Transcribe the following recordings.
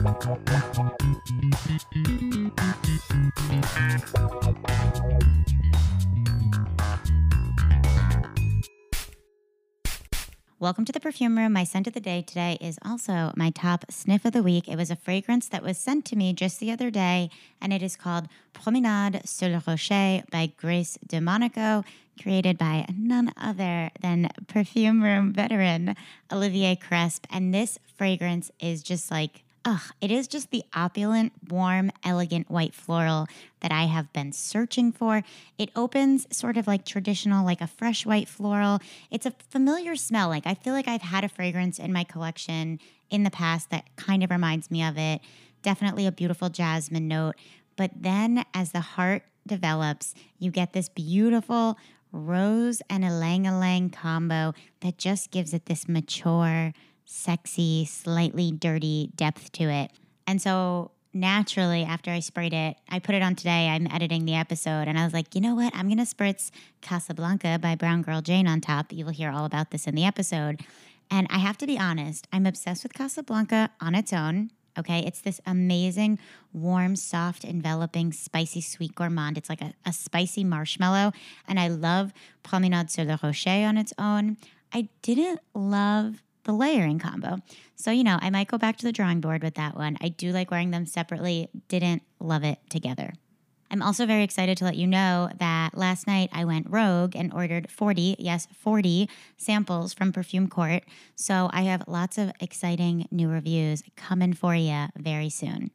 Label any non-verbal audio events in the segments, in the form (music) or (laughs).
Welcome to the perfume room. My scent of the day today is also my top sniff of the week. It was a fragrance that was sent to me just the other day, and it is called Promenade sur le Rocher by Grace de Monaco, created by none other than perfume room veteran Olivier Cresp. And this fragrance is just like Ugh, it is just the opulent, warm, elegant white floral that I have been searching for. It opens sort of like traditional, like a fresh white floral. It's a familiar smell. Like I feel like I've had a fragrance in my collection in the past that kind of reminds me of it. Definitely a beautiful jasmine note. But then as the heart develops, you get this beautiful rose and ylang ylang combo that just gives it this mature, sexy, slightly dirty depth to it. And so naturally, after I sprayed it, I put it on today. I'm editing the episode, and I was like, you know what? I'm going to spritz Casablanca by Brown Girl Jane on top. You will hear all about this in the episode. And I have to be honest, I'm obsessed with Casablanca on its own. Okay, it's this amazing, warm, soft, enveloping, spicy, sweet gourmand. It's like a, a spicy marshmallow. And I love Promenade sur le Rocher on its own. I didn't love the layering combo. So, you know, I might go back to the drawing board with that one. I do like wearing them separately, didn't love it together. I'm also very excited to let you know that last night I went rogue and ordered 40, yes, 40 samples from Perfumed Court. So I have lots of exciting new reviews coming for you very soon.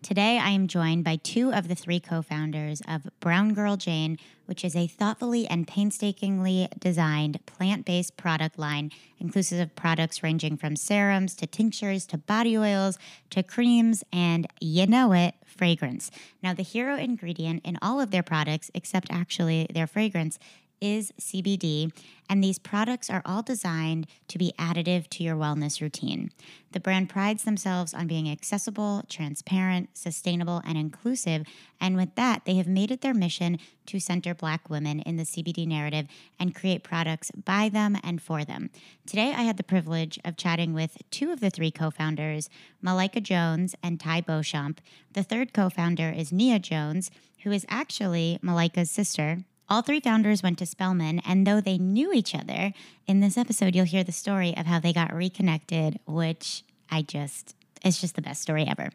Today, I am joined by two of the three co founders of Brown Girl Jane, which is a thoughtfully and painstakingly designed plant based product line, inclusive of products ranging from serums to tinctures to body oils to creams and, you know it, fragrance. Now, the hero ingredient in all of their products, except actually their fragrance, is CBD, and these products are all designed to be additive to your wellness routine. The brand prides themselves on being accessible, transparent, sustainable, and inclusive, and with that, they have made it their mission to center Black women in the CBD narrative and create products by them and for them. Today, I had the privilege of chatting with two of the three co founders, Malika Jones and Ty Beauchamp. The third co founder is Nia Jones, who is actually Malika's sister all three founders went to Spelman, and though they knew each other, in this episode, you'll hear the story of how they got reconnected, which I just, it's just the best story ever.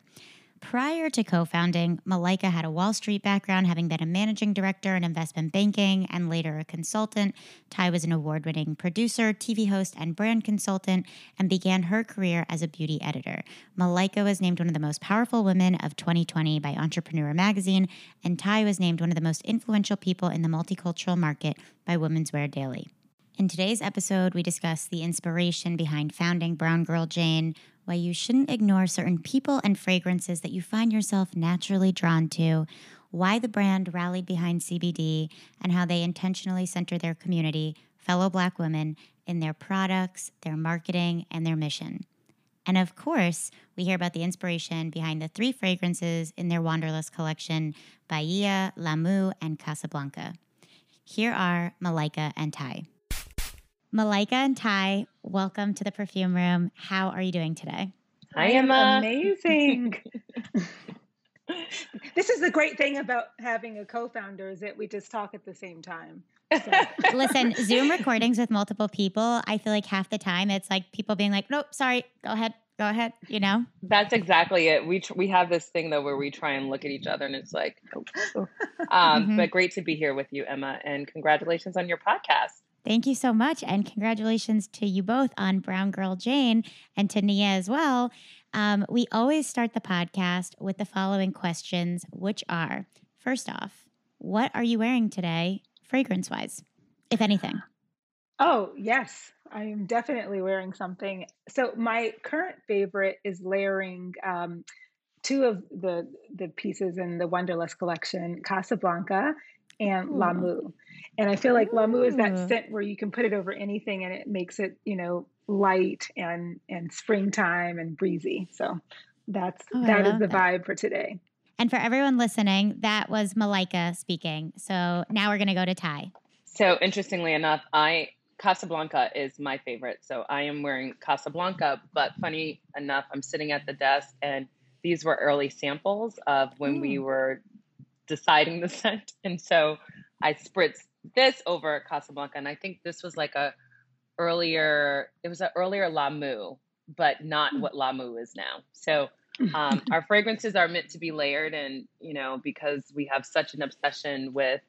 Prior to co founding, Malika had a Wall Street background, having been a managing director in investment banking and later a consultant. Ty was an award winning producer, TV host, and brand consultant, and began her career as a beauty editor. Malika was named one of the most powerful women of 2020 by Entrepreneur magazine, and Ty was named one of the most influential people in the multicultural market by Women's Wear Daily. In today's episode, we discuss the inspiration behind founding Brown Girl Jane, why you shouldn't ignore certain people and fragrances that you find yourself naturally drawn to, why the brand rallied behind CBD, and how they intentionally center their community, fellow Black women, in their products, their marketing, and their mission. And of course, we hear about the inspiration behind the three fragrances in their Wanderlust collection Bahia, Lamu, and Casablanca. Here are Malika and Ty. Malika and Ty, welcome to the perfume room. How are you doing today? Hi, Emma. Amazing. (laughs) this is the great thing about having a co-founder is that we just talk at the same time. So. (laughs) Listen, (laughs) Zoom recordings with multiple people, I feel like half the time it's like people being like, "Nope, sorry, go ahead, go ahead," you know? That's exactly it. We tr- we have this thing though where we try and look at each other and it's like, oh. um, mm-hmm. but great to be here with you, Emma, and congratulations on your podcast. Thank you so much. And congratulations to you both on Brown Girl Jane and to Nia as well. Um, we always start the podcast with the following questions, which are first off, what are you wearing today, fragrance wise, if anything? Oh, yes, I am definitely wearing something. So, my current favorite is layering um, two of the, the pieces in the Wanderlust collection Casablanca and Ooh. Lamu. And I feel like Ooh. Lamu is that mm. scent where you can put it over anything and it makes it, you know, light and and springtime and breezy. So that's oh, that is the that. vibe for today. And for everyone listening, that was Malika speaking. So now we're going to go to Ty. So interestingly enough, I Casablanca is my favorite. So I am wearing Casablanca, but funny enough, I'm sitting at the desk and these were early samples of when we mm. were deciding the (laughs) scent. And so I spritzed this over Casablanca. And I think this was like a earlier, it was an earlier Lamu, but not mm. what Lamu is now. So um, (laughs) our fragrances are meant to be layered and, you know, because we have such an obsession with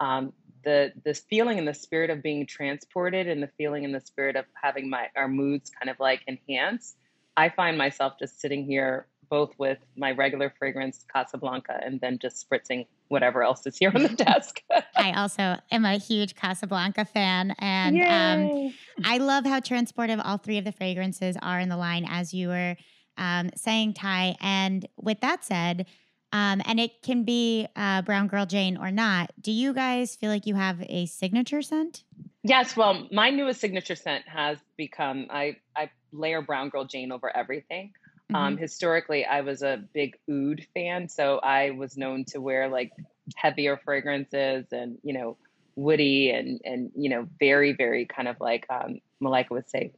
um, the this feeling and the spirit of being transported and the feeling and the spirit of having my our moods kind of like enhanced i find myself just sitting here both with my regular fragrance casablanca and then just spritzing whatever else is here on the (laughs) desk i also am a huge casablanca fan and um, i love how transportive all three of the fragrances are in the line as you were um, saying ty and with that said um, and it can be uh, Brown Girl Jane or not. Do you guys feel like you have a signature scent? Yes. Well, my newest signature scent has become I I layer Brown Girl Jane over everything. Um, mm-hmm. Um, historically, I was a big oud fan, so I was known to wear like heavier fragrances and you know woody and and you know very very kind of like um, Malika would say,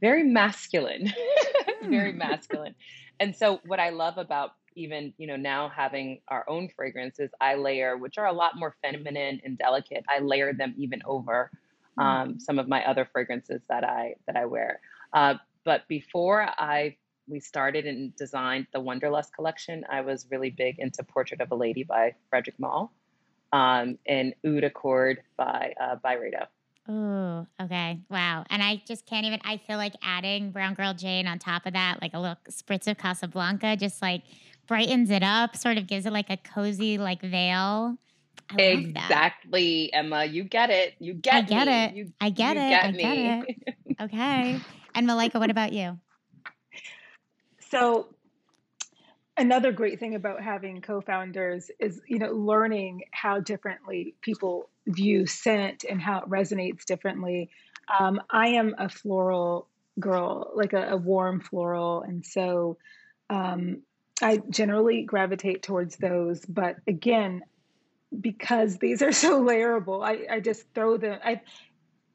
very masculine, (laughs) very hmm. masculine. And so, what I love about even you know now having our own fragrances i layer which are a lot more feminine and delicate i layer them even over mm. um, some of my other fragrances that i that i wear uh, but before i we started and designed the Wanderlust collection i was really big into portrait of a lady by frederic malle um, and oud accord by uh, Byredo Oh, okay. Wow. And I just can't even, I feel like adding Brown Girl Jane on top of that, like a little spritz of Casablanca, just like brightens it up, sort of gives it like a cozy like veil. exactly, Emma. You get it. You get I get me. it. You, I get it. Get I me. get it. (laughs) okay. And Malika, what about you? So another great thing about having co-founders is you know learning how differently people view scent and how it resonates differently um, i am a floral girl like a, a warm floral and so um, I generally gravitate towards those, but again, because these are so (laughs) layerable, I, I just throw them. I,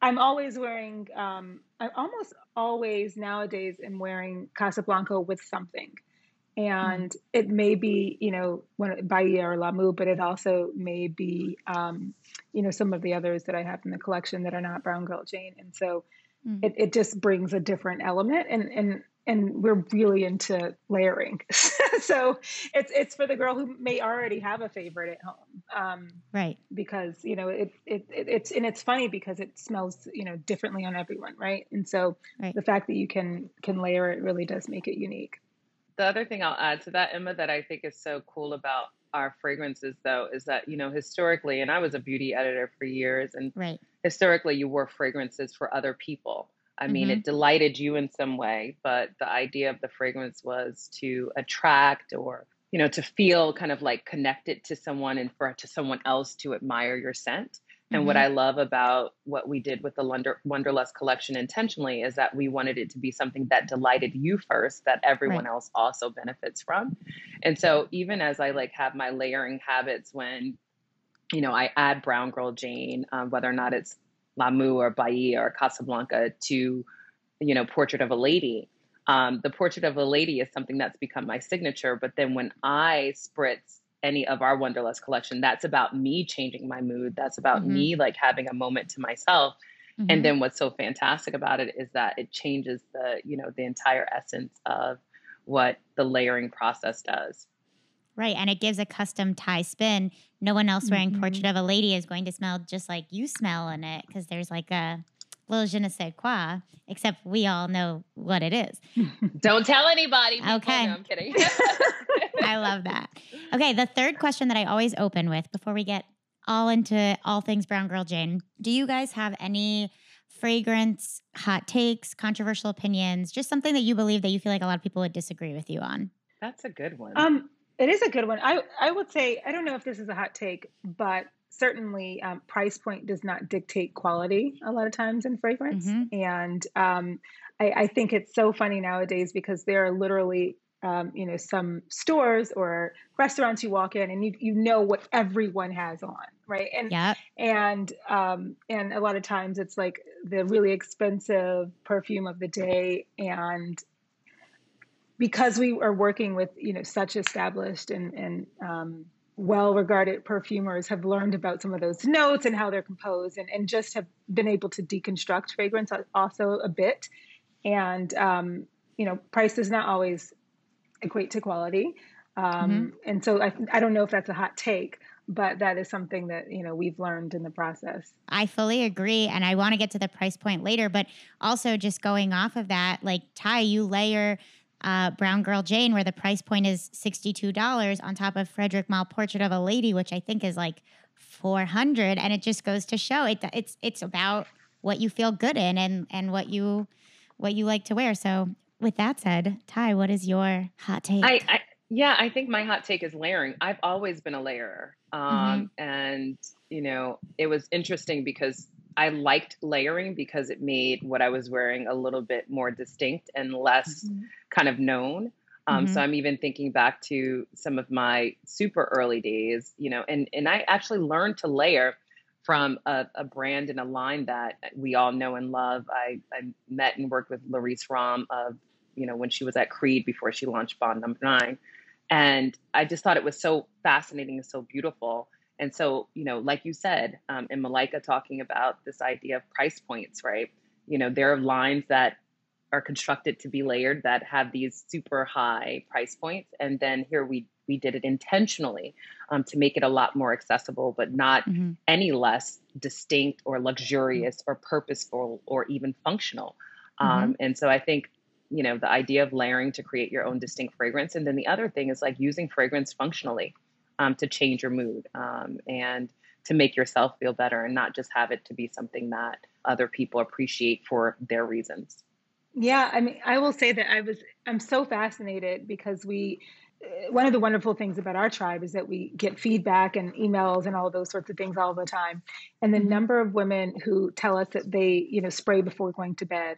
I'm always wearing. Um, I almost always nowadays am wearing Casablanca with something, and mm. it may be you know when Bahia or Lamu, but it also may be um, you know some of the others that I have in the collection that are not Brown Girl Jane, and so mm. it, it just brings a different element. And and and we're really into layering. (laughs) so it's it's for the girl who may already have a favorite at home, um, right? Because you know it, it, it it's and it's funny because it smells you know differently on everyone, right? And so right. the fact that you can can layer it really does make it unique. The other thing I'll add to that, Emma, that I think is so cool about our fragrances, though, is that you know historically, and I was a beauty editor for years, and right. historically, you wore fragrances for other people I mean, mm-hmm. it delighted you in some way, but the idea of the fragrance was to attract or, you know, to feel kind of like connected to someone and for to someone else to admire your scent. And mm-hmm. what I love about what we did with the Wonder, Wanderlust collection intentionally is that we wanted it to be something that delighted you first, that everyone right. else also benefits from. And so even as I like have my layering habits when, you know, I add Brown Girl Jane, um, whether or not it's Lamu or Bahia or Casablanca to, you know, Portrait of a Lady. Um, the Portrait of a Lady is something that's become my signature. But then when I spritz any of our Wanderlust collection, that's about me changing my mood. That's about mm-hmm. me like having a moment to myself. Mm-hmm. And then what's so fantastic about it is that it changes the, you know, the entire essence of what the layering process does. Right. And it gives a custom Ty spin. No one else wearing mm-hmm. Portrait of a Lady is going to smell just like you smell in it because there's like a little je ne sais quoi, except we all know what it is. (laughs) Don't tell anybody. Okay. No, I'm kidding. (laughs) I love that. Okay. The third question that I always open with before we get all into all things Brown Girl Jane do you guys have any fragrance hot takes, controversial opinions, just something that you believe that you feel like a lot of people would disagree with you on? That's a good one. Um, it is a good one. I I would say I don't know if this is a hot take, but certainly um, price point does not dictate quality a lot of times in fragrance, mm-hmm. and um, I, I think it's so funny nowadays because there are literally um, you know some stores or restaurants you walk in and you, you know what everyone has on right and yep. and um, and a lot of times it's like the really expensive perfume of the day and because we are working with you know such established and and um, well regarded perfumers have learned about some of those notes and how they're composed and, and just have been able to deconstruct fragrance also a bit. And um, you know price does not always equate to quality. Um, mm-hmm. and so I, I don't know if that's a hot take but that is something that you know we've learned in the process. I fully agree and i want to get to the price point later but also just going off of that like ty you layer uh, Brown Girl Jane, where the price point is $62 on top of Frederic Malle Portrait of a Lady, which I think is like 400 and it just goes to show it it's it's about what you feel good in and and what you what you like to wear. So with that said, Ty, what is your hot take? I, I yeah, I think my hot take is layering. I've always been a layerer. Um, mm-hmm. and you know, it was interesting because I liked layering because it made what I was wearing a little bit more distinct and less mm-hmm. kind of known. Um, mm-hmm. So I'm even thinking back to some of my super early days, you know, and and I actually learned to layer from a, a brand and a line that we all know and love. I, I met and worked with Laurice Rahmé of, you know, when she was at Creed before she launched Bond Number Nine, and I just thought it was so fascinating and so beautiful. And so, you know, like you said, um, and Malika talking about this idea of price points, right? You know, there are lines that are constructed to be layered that have these super high price points, and then here we we did it intentionally um, to make it a lot more accessible, but not mm-hmm. any less distinct or luxurious or purposeful or even functional. Mm-hmm. Um, and so I think you know the idea of layering to create your own distinct fragrance, and then the other thing is like using fragrance functionally um, to change your mood um, and to make yourself feel better and not just have it to be something that other people appreciate for their reasons. Yeah, I mean, I will say that I was, I'm so fascinated because we, uh, one of the wonderful things about our tribe is that we get feedback and emails and all those sorts of things all the time. And the mm-hmm. number of women who tell us that they, you know, spray before going to bed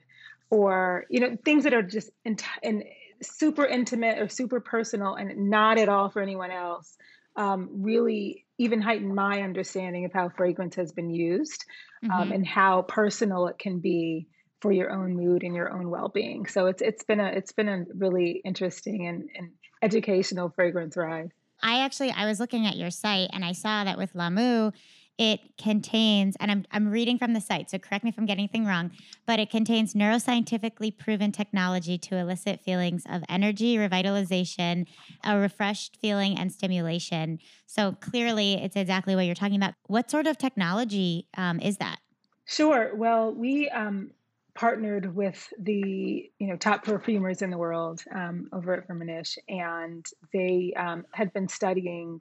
or, you know, things that are just in, in super intimate or super personal and not at all for anyone else um, really even heightened my understanding of how fragrance has been used um, mm-hmm. um, and how personal it can be for your own mood and your own well-being. So it's it's been a it's been a really interesting and, and educational fragrance ride. I actually I was looking at your site and I saw that with Lamu, it contains, and I'm, I'm reading from the site, so correct me if I'm getting anything wrong, but it contains neuroscientifically proven technology to elicit feelings of energy, revitalization, a refreshed feeling, and stimulation. So clearly, it's exactly what you're talking about. What sort of technology um, is that? Sure. Well, we um, partnered with the you know top perfumers in the world um, over at Firmenich, and they um, had been studying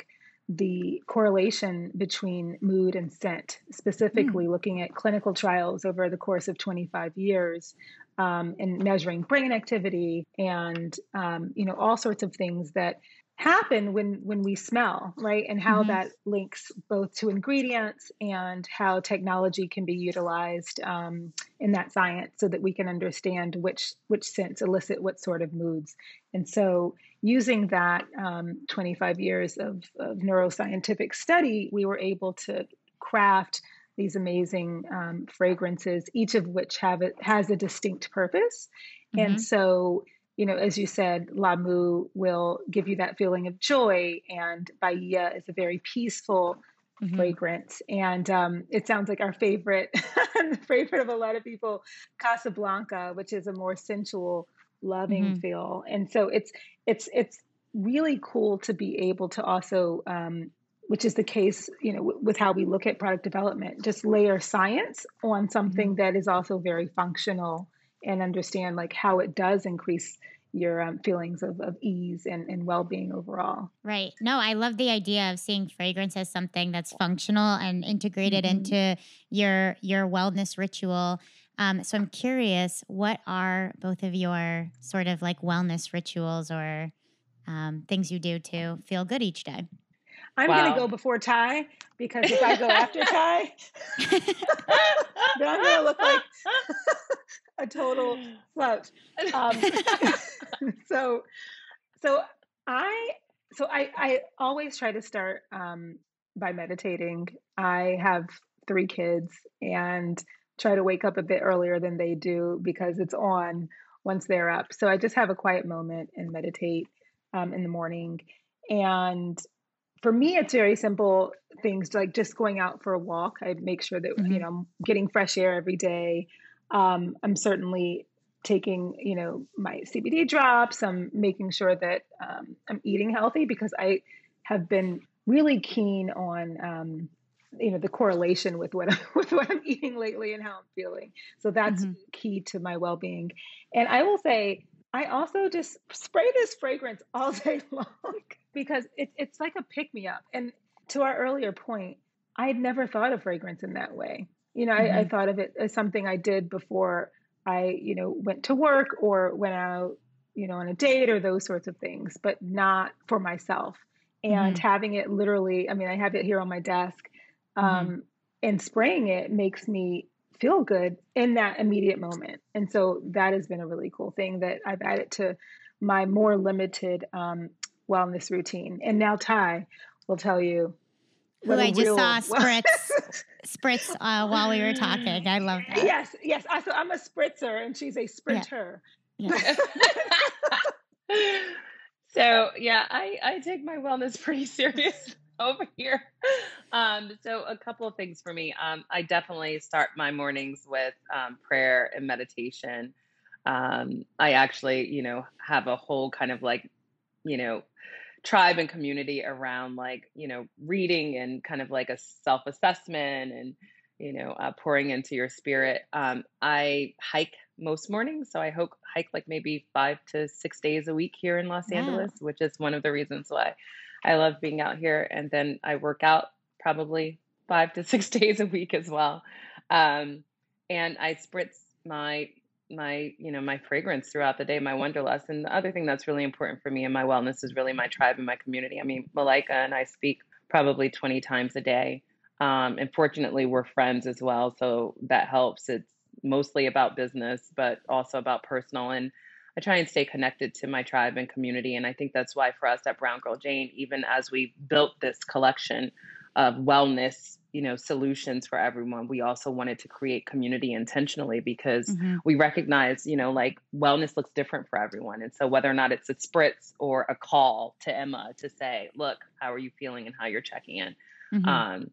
the correlation between mood and scent, specifically mm. looking at clinical trials over the course of 25 years um, and measuring brain activity and um, you know all sorts of things that happen when when we smell right and how mm-hmm. that links both to ingredients and how technology can be utilized um, in that science so that we can understand which which scents elicit what sort of moods and so using that um, 25 years of, of neuroscientific study we were able to craft these amazing um, fragrances each of which have it has a distinct purpose mm-hmm. and so you know, as you said, Lamu will give you that feeling of joy, and Bahia is a very peaceful mm-hmm. fragrance. And um, it sounds like our favorite, (laughs) favorite of a lot of people, Casablanca, which is a more sensual, loving mm-hmm. feel. And so it's it's it's really cool to be able to also um, which is the case you know w- with how we look at product development just layer science on something mm-hmm. that is also very functional and understand like how it does increase your um, feelings of, of ease and, and well-being overall right no i love the idea of seeing fragrance as something that's functional and integrated mm-hmm. into your your wellness ritual um, so i'm curious what are both of your sort of like wellness rituals or um, things you do to feel good each day I'm wow. going to go before Ty because if I go after (laughs) Ty, then I'm going to look like (laughs) a total slouch. Um, (laughs) so, So I so I I always try to start um, by meditating. I have three kids and try to wake up a bit earlier than they do because it's on once they're up. So I just have a quiet moment and meditate um, in the morning. And for me, it's very simple things like just going out for a walk. I make sure that mm-hmm. you know I'm getting fresh air every day. Um, I'm certainly taking you know my CBD drops. I'm making sure that um, I'm eating healthy because I have been really keen on um, you know the correlation with what (laughs) with what I'm eating lately and how I'm feeling. So that's mm-hmm. key to my well being. And I will say, I also just spray this fragrance all (laughs) day long because it, it's like a pick me up. And to our earlier point, I had never thought of fragrance in that way. You know, mm-hmm. I, I mm-hmm. thought of it as something I did before I, you know, went to work or went out, you know, on a date or those sorts of things, but not for myself. And mm-hmm. having it literally, I mean, I have it here on my desk. Um, mm-hmm. and spraying it makes me feel good in that immediate moment. And so that has been a really cool thing that I've added to my more limited um, wellness routine. And now Ty will tell you. Who I just saw spritz (laughs) spritz uh, while we were talking. I love that. Yes, yes. I, so I'm a spritzer and she's a sprinter. Yeah. Yeah. (laughs) so yeah, I I take my wellness pretty (laughs) serious over here. Um, so a couple of things for me. Um, I definitely start my mornings with um, prayer and meditation. Um, I actually, you know, have a whole kind of like, you know, tribe and community around like you know reading and kind of like a self-assessment and you know uh, pouring into your spirit um, i hike most mornings so i hope hike like maybe five to six days a week here in los angeles which is one of the reasons why i love being out here and then i work out probably five to (laughs) six days a week as well. Um, and i spritz my my you know my fragrance throughout the day my wanderlust and the other thing that's really important for me and my wellness is really my tribe and my community. I mean malika and i speak probably 20 times a day. Um, and fortunately we're friends as well. So that helps. It's mostly about business but also about personal. And i try and stay connected to my tribe and community. And i think that's why for us at brown girl jane even as we built this collection of wellness you know solutions for everyone we also wanted to create community intentionally because mm-hmm. we recognize you know like wellness looks different for everyone and so whether or not it's a spritz or a call to emma to say look how are you feeling and how you're checking in mm-hmm. um,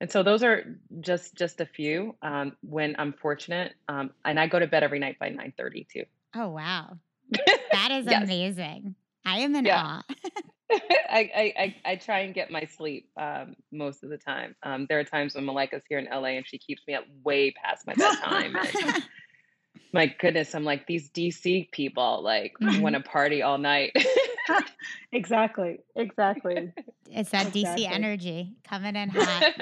and so those are just just a few um, when i'm fortunate um, and i go to bed every night by 9 30 too oh wow (laughs) that is yes. amazing i am in yeah. awe (laughs) I, I, I try and get my sleep um, most of the time. Um, there are times when Malika's here in LA and she keeps me up way past my bedtime. (laughs) my goodness, I'm like these DC people like mm-hmm. want to party all night. (laughs) exactly, exactly. It's that exactly. DC energy coming in hot.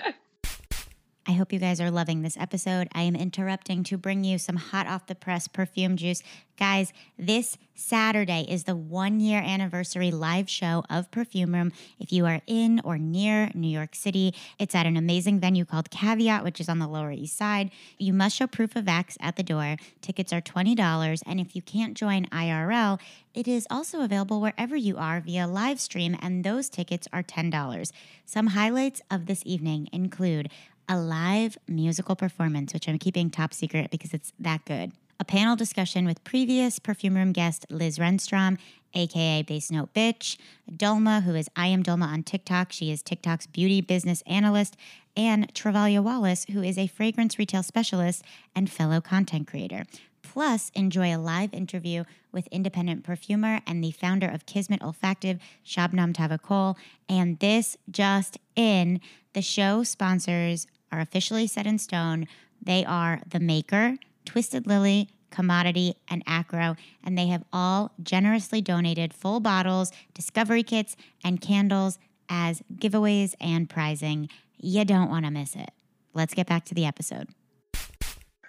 I hope you guys are loving this episode. I am interrupting to bring you some hot off the press perfume juice. Guys, this Saturday is the one year anniversary live show of Perfume Room. If you are in or near New York City, it's at an amazing venue called Caveat, which is on the Lower East Side. You must show proof of X at the door. Tickets are $20. And if you can't join IRL, it is also available wherever you are via live stream, and those tickets are $10. Some highlights of this evening include a live musical performance, which I'm keeping top secret because it's that good. A panel discussion with previous Perfume Room guest Liz Renstrom, aka Base Note Bitch, Dolma, who is I Am Dolma on TikTok. She is TikTok's beauty business analyst, and Travalia Wallace, who is a fragrance retail specialist and fellow content creator. Plus, enjoy a live interview with independent perfumer and the founder of Kismet Olfactive, Shabnam Tavakol. And this just in, the show sponsors are officially set in stone. They are The Maker, Twisted Lily, Commodity, and Acro, and they have all generously donated full bottles, discovery kits, and candles as giveaways and prizing. You don't want to miss it. Let's get back to the episode.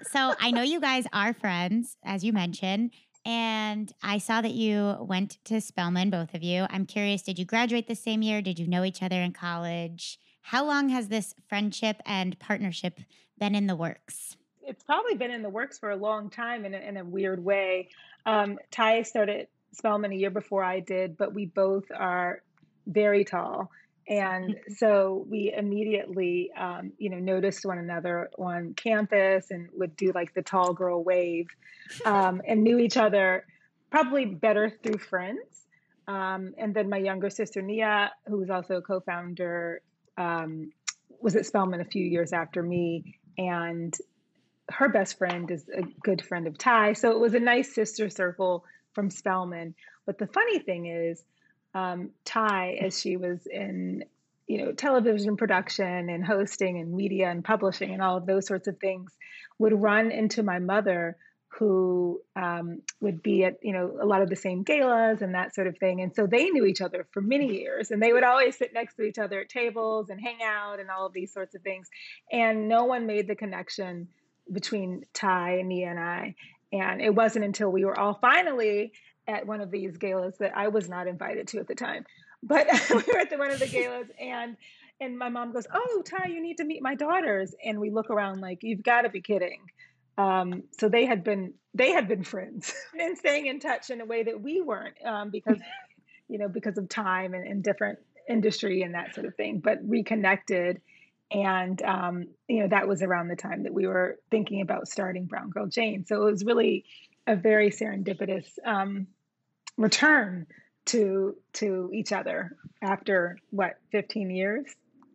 So I know you guys are friends, as you mentioned, and I saw that you went to Spelman, both of you. I'm curious, did you graduate the same year? Did you know each other in college? How long has this friendship and partnership been in the works? It's probably been in the works for a long time in a, in a weird way. Um, Ty started Spelman a year before I did, but we both are very tall. And so we immediately, um, you know, noticed one another on campus and would do like the tall girl wave um, and knew each other probably better through friends. Um, and then my younger sister, Nia, who was also a co founder, um, was at Spelman a few years after me. And her best friend is a good friend of Ty. So it was a nice sister circle from Spelman. But the funny thing is, um, Ty, as she was in you know television production and hosting and media and publishing and all of those sorts of things, would run into my mother who um, would be at you know a lot of the same galas and that sort of thing and so they knew each other for many years and they would always sit next to each other at tables and hang out and all of these sorts of things and no one made the connection between ty and Nia and i and it wasn't until we were all finally at one of these galas that I was not invited to at the time. But (laughs) we were at the, one of the galas and and my mom goes, "Oh, Ty, you need to meet my daughters." And we look around like, "You've got to be kidding." Um, so they had been they had been friends (laughs) and staying in touch in a way that we weren't um, because you know because of time and, and, different industry and that sort of thing. But reconnected, and um, you know that was around the time that we were thinking about starting Brown Girl Jane. So it was really a very serendipitous um, return to to each other after what 15 years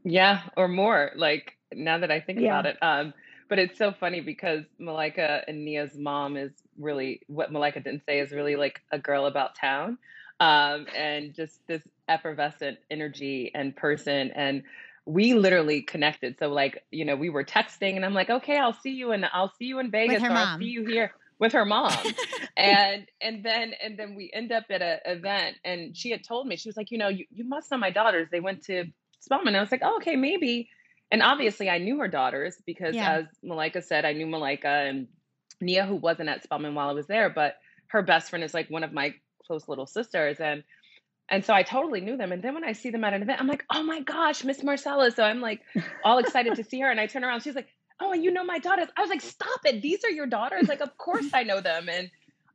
yeah or more like now that i think yeah. about it um but it's so funny because malika and nia's mom is really what malika didn't say is really like a girl about town. Um and just this effervescent energy and person. And we literally connected. So like you know we were texting and i'm like okay i'll see you and i'll see you in vegas or mom. i'll see you here with her mom. (laughs) And and then and then we end up at an event and she had told me she was like you know you, you must know my daughters. They went to spelman. And i was like oh, okay maybe and obviously i knew her daughters because yeah. as malika said i knew malika and nia who wasn't at spelman while i was there but her best friend is like one of my close little sisters and and so I totally knew them. And then when I see them at an event, I'm like, oh my gosh, Miss Marcella. So I'm like all excited to see her. And I turn around, she's like, oh, you know my daughters. I was like, stop it. These are your daughters. Like, of course I know them. And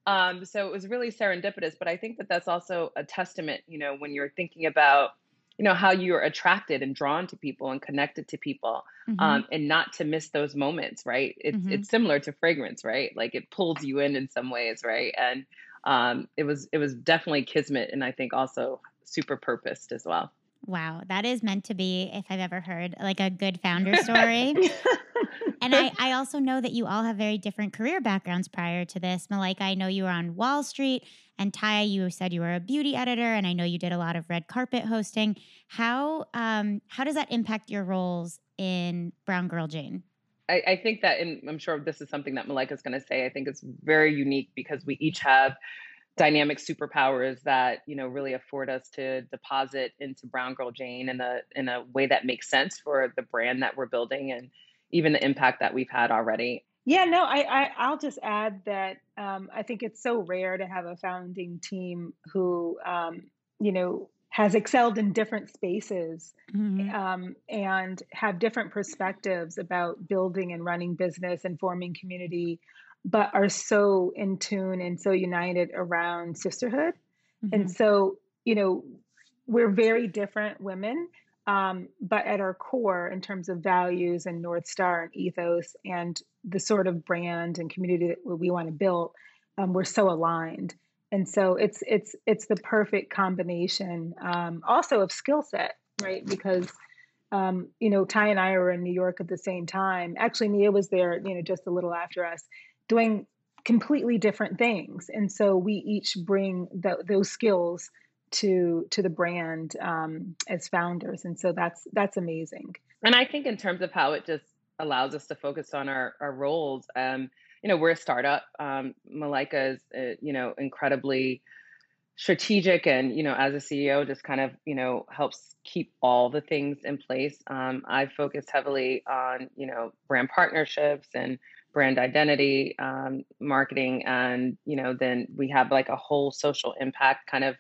um, so it was really serendipitous. But I think that that's also a testament, you know, when you're thinking about, you know, how you're attracted and drawn to people and connected to people, mm-hmm. um, and not to miss those moments, right? It's mm-hmm. it's similar to fragrance, right? Like it pulls you in in some ways, right? And um, it was it was definitely kismet, and I think also super purposed as well. Wow, that is meant to be, if I've ever heard, like a good (laughs) founder story. (laughs) and I, I also know that you all have very different career backgrounds prior to this. Malika, I know you were on Wall Street, and Taya, you said you were a beauty editor, and I know you did a lot of red carpet hosting. How um, how does that impact your roles in Brown Girl Jane? I, I think that, and I'm sure this is something that Malika is going to say. I think it's very unique because we each have dynamic superpowers that you know really afford us to deposit into brown girl jane in a in a way that makes sense for the brand that we're building and even the impact that we've had already yeah no i, I will just add that um, i think it's so rare to have a founding team who um, you know has excelled in different spaces mm-hmm. um, and have different perspectives about building and running business and forming community but are so in tune and so united around sisterhood. Mm-hmm. And so, you know, we're very different women, um, but at our core, in terms of values and North Star and ethos and the sort of brand and community that we want to build, um, we're so aligned. And so it's it's it's the perfect combination, um, also of skill set, right? Because um, you know, Ty and I were in New York at the same time. Actually, Nia was there, you know, just a little after us, doing completely different things and so we each bring the, those skills to to the brand um, as founders. And so that's that's amazing. And i think in terms of how it just allows us to focus on our, our roles um, you know we're a startup um, malika is uh, you know incredibly strategic and you know as a ceo just kind of you know helps keep all the things in place. Um, i focus heavily on you know brand partnerships and brand identity um, marketing and you know then we have like a whole social impact kind of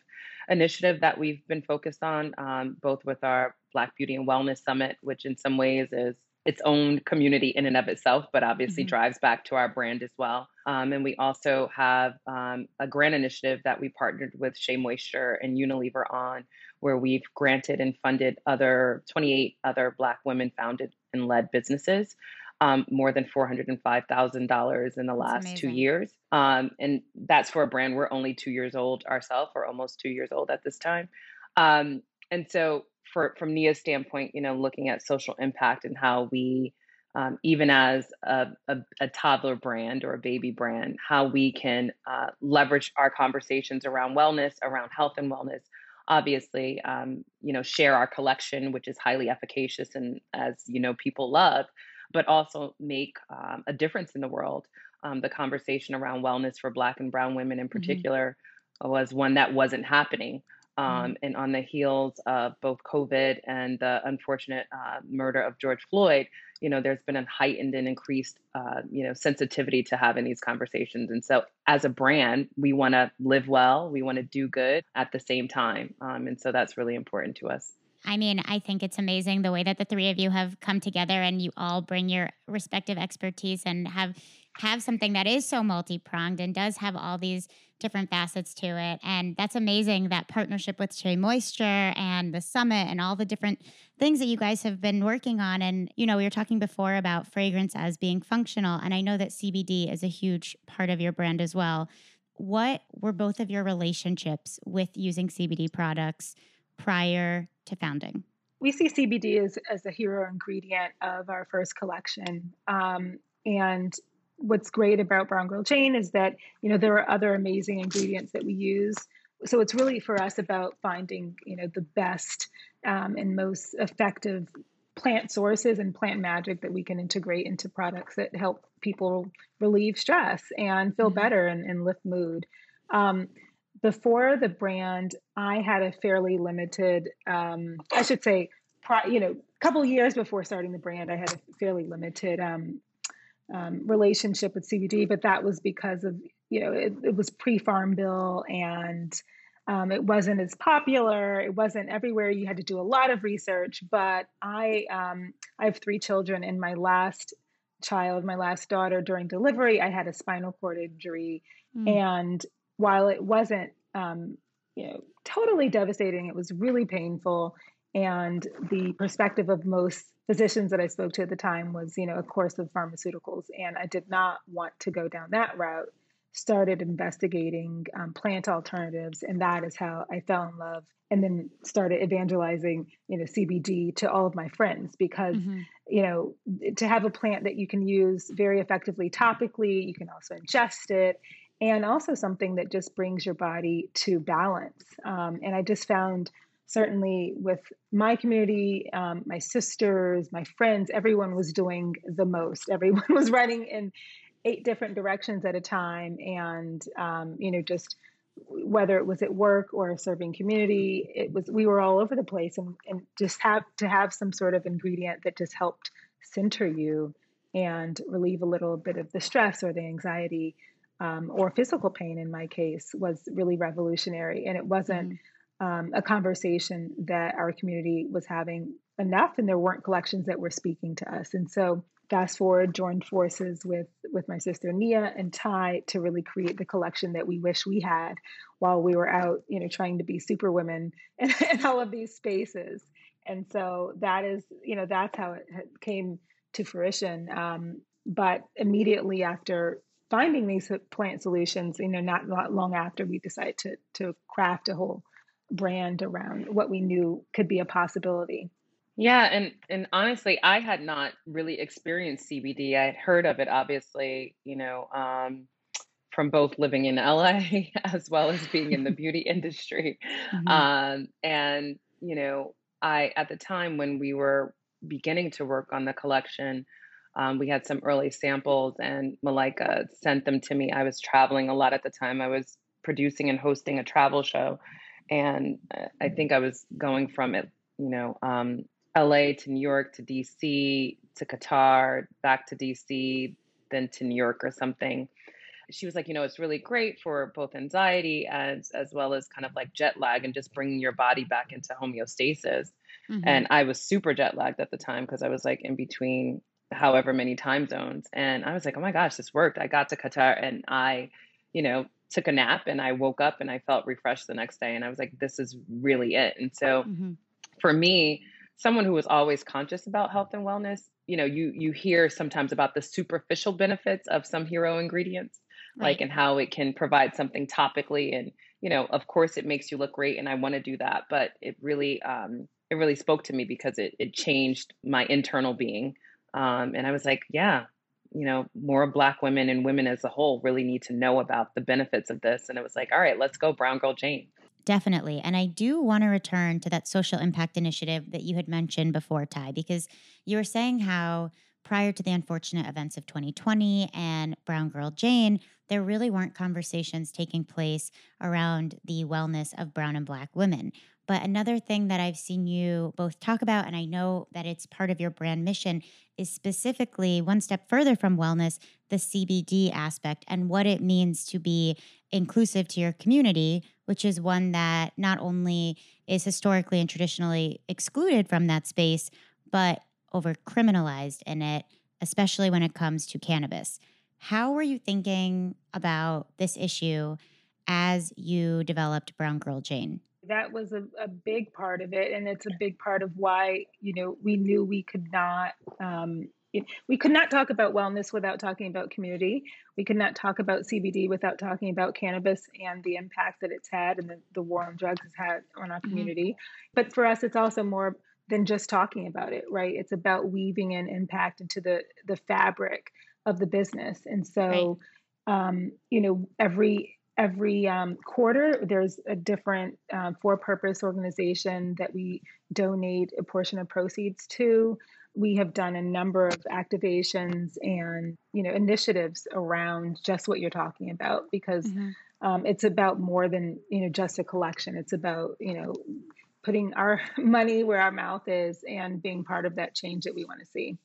initiative that we've been focused on um, both with our black beauty and wellness summit which in some ways is its own community in and of itself, but obviously mm-hmm. drives back to our brand as well. Um, and we also have um, a grant initiative that we partnered with Shea Moisture and Unilever on, where we've granted and funded other 28 other Black women founded and led businesses. Um, more than $405,000 in the last two years. Um, and that's for a brand. We're only two years old ourselves, or almost two years old at this time. Um, and so for from Nia's standpoint, you know, looking at social impact and how we, um, even as a, a, a, toddler brand or a baby brand, how we can uh, leverage our conversations around wellness, around health and wellness. Obviously, um, you know, share our collection, which is highly efficacious and as you know, people love, but also make um, a difference in the world. Um, the conversation around wellness for Black and Brown women, in mm-hmm. particular, mm-hmm. was one that wasn't happening. Mm-hmm. Um, and on the heels of both COVID and the unfortunate uh, murder of George Floyd, you know, there's been a heightened and increased, uh, you know, sensitivity to having these conversations. And so, as a brand, we want to live well, we want to do good at the same time, um, and so that's really important to us. I mean, I think it's amazing the way that the three of you have come together and you all bring your respective expertise and have have something that is so multi-pronged and does have all these different facets to it. And that's amazing that partnership with Shea Moisture and the summit and all the different things that you guys have been working on. And, you know, we were talking before about fragrance as being functional. And I know that CBD is a huge part of your brand as well. What were both of your relationships with using CBD products prior to founding? We see CBD as, as a hero ingredient of our first collection. Um, and what's great about Brown Girl Jane is that you know there are other amazing ingredients that we use. So it's really for us about finding you know the best um, and most effective plant sources and plant magic that we can integrate into products that help people relieve stress and feel mm-hmm. better and, and, lift mood. Um, before the brand, I had a fairly limited, um, I should say, you know, a couple years before starting the brand, I had a fairly limited um, um, relationship with CBD, but that was because of you know it, it was pre Farm Bill and um, it wasn't as popular. It wasn't everywhere. You had to do a lot of research. But I um, I have three children, and my last child, my last daughter, during delivery, I had a spinal cord injury, mm. and while it wasn't um, you know totally devastating, it was really painful. And the perspective of most physicians that I spoke to at the time was, you know, a course of pharmaceuticals. And I did not want to go down that route. Started investigating um, plant alternatives, and that is how I fell in love. And then started evangelizing, you know, CBD to all of my friends because, mm-hmm. you know, to have a plant that you can use very effectively topically, you can also ingest it, and also something that just brings your body to balance. Um, and I just found certainly with my community, um, my sisters, my friends, everyone was doing the most. (laughs) Everyone was running in eight different directions at a time, and um, you know, just whether it was at work or serving community, it was we were all over the place, and, and just have to have some sort of ingredient that just helped center you and relieve a little bit of the stress or the anxiety. Um, or physical pain in my case was really revolutionary and it wasn't mm-hmm um, a conversation that our community was having enough, and there weren't collections that were speaking to us. And so, fast forward, joined forces with with my sister Nia and Ty to really create the collection that we wish we had while we were out, you know, trying to be super women in, (laughs) in all of these spaces. And so that is, you know, that's how it came to fruition. Um, but immediately after finding these plant solutions, you know, not, not long after we decided to to craft a whole brand around what we knew could be a possibility. Yeah, and and honestly, I had not really experienced CBD. I had heard of it, obviously, you know, um, from both living in LA (laughs) as well as being in the (laughs) beauty industry. Mm-hmm. Um, and you know, I at the time when we were beginning to work on the collection, um, we had some early samples, and Malika sent them to me. I was traveling a lot at the time. I was producing and hosting a travel show and uh, I think I was going from it, you know, um, LA to New York to DC to Qatar, back to DC, then to New York or something. she was like, you know, it's really great for both anxiety as as well as kind of like jet lag and just bringing your body back into homeostasis. Mm-hmm. And I was super jet lagged at the time because I was like in between however many time zones. And I was like, oh my gosh, this worked. I got to Qatar and I, you know, took a nap and I woke up and I felt refreshed the next day. And I was like, this is really it. And so mm-hmm. for me, someone who was always conscious about health and wellness, you know, you you hear sometimes about the superficial benefits of some hero ingredients, right. like and how it can provide something topically and you know, of course it makes you look great and I want to do that, but it really um it really spoke to me because it it changed my internal being. Um and I was like, yeah, you know, more black women and women as a whole really need to know about the benefits of this. And it was like, all right, let's go brown girl Jane. Definitely. And I do want to return to that social impact initiative that you had mentioned before, Ty, because you were saying how prior to the unfortunate events of 2020 and Brown Girl Jane, there really weren't conversations taking place around the wellness of brown and black women. But another thing that I've seen you both talk about, and I know that it's part of your brand mission, is specifically one step further from wellness, the CBD aspect and what it means to be inclusive to your community, which is one that not only is historically and traditionally excluded from that space, but over criminalized in it, especially when it comes to cannabis. How were you thinking about this issue as you developed Brown Girl Jane? That was a, a big part of it. And it's a big part of why, you know, we knew we could not um, we could not talk about wellness without talking about community. We could not talk about CBD without talking about cannabis and the impact that it's had and the, the war on drugs has had on our mm-hmm. community. Mm-hmm. But for us, it's also more than just talking about it, right? It's about weaving in impact into the the fabric of the business. And so, right. um, you know, every every um, quarter there's a different uh, for-purpose organization that we donate a portion of proceeds to. We have done a number of activations and you know initiatives around just what you're talking about because mm-hmm. um, it's about more than you know just a collection. It's about you know putting our (laughs) money where our mouth is and being part of that change that we want to see.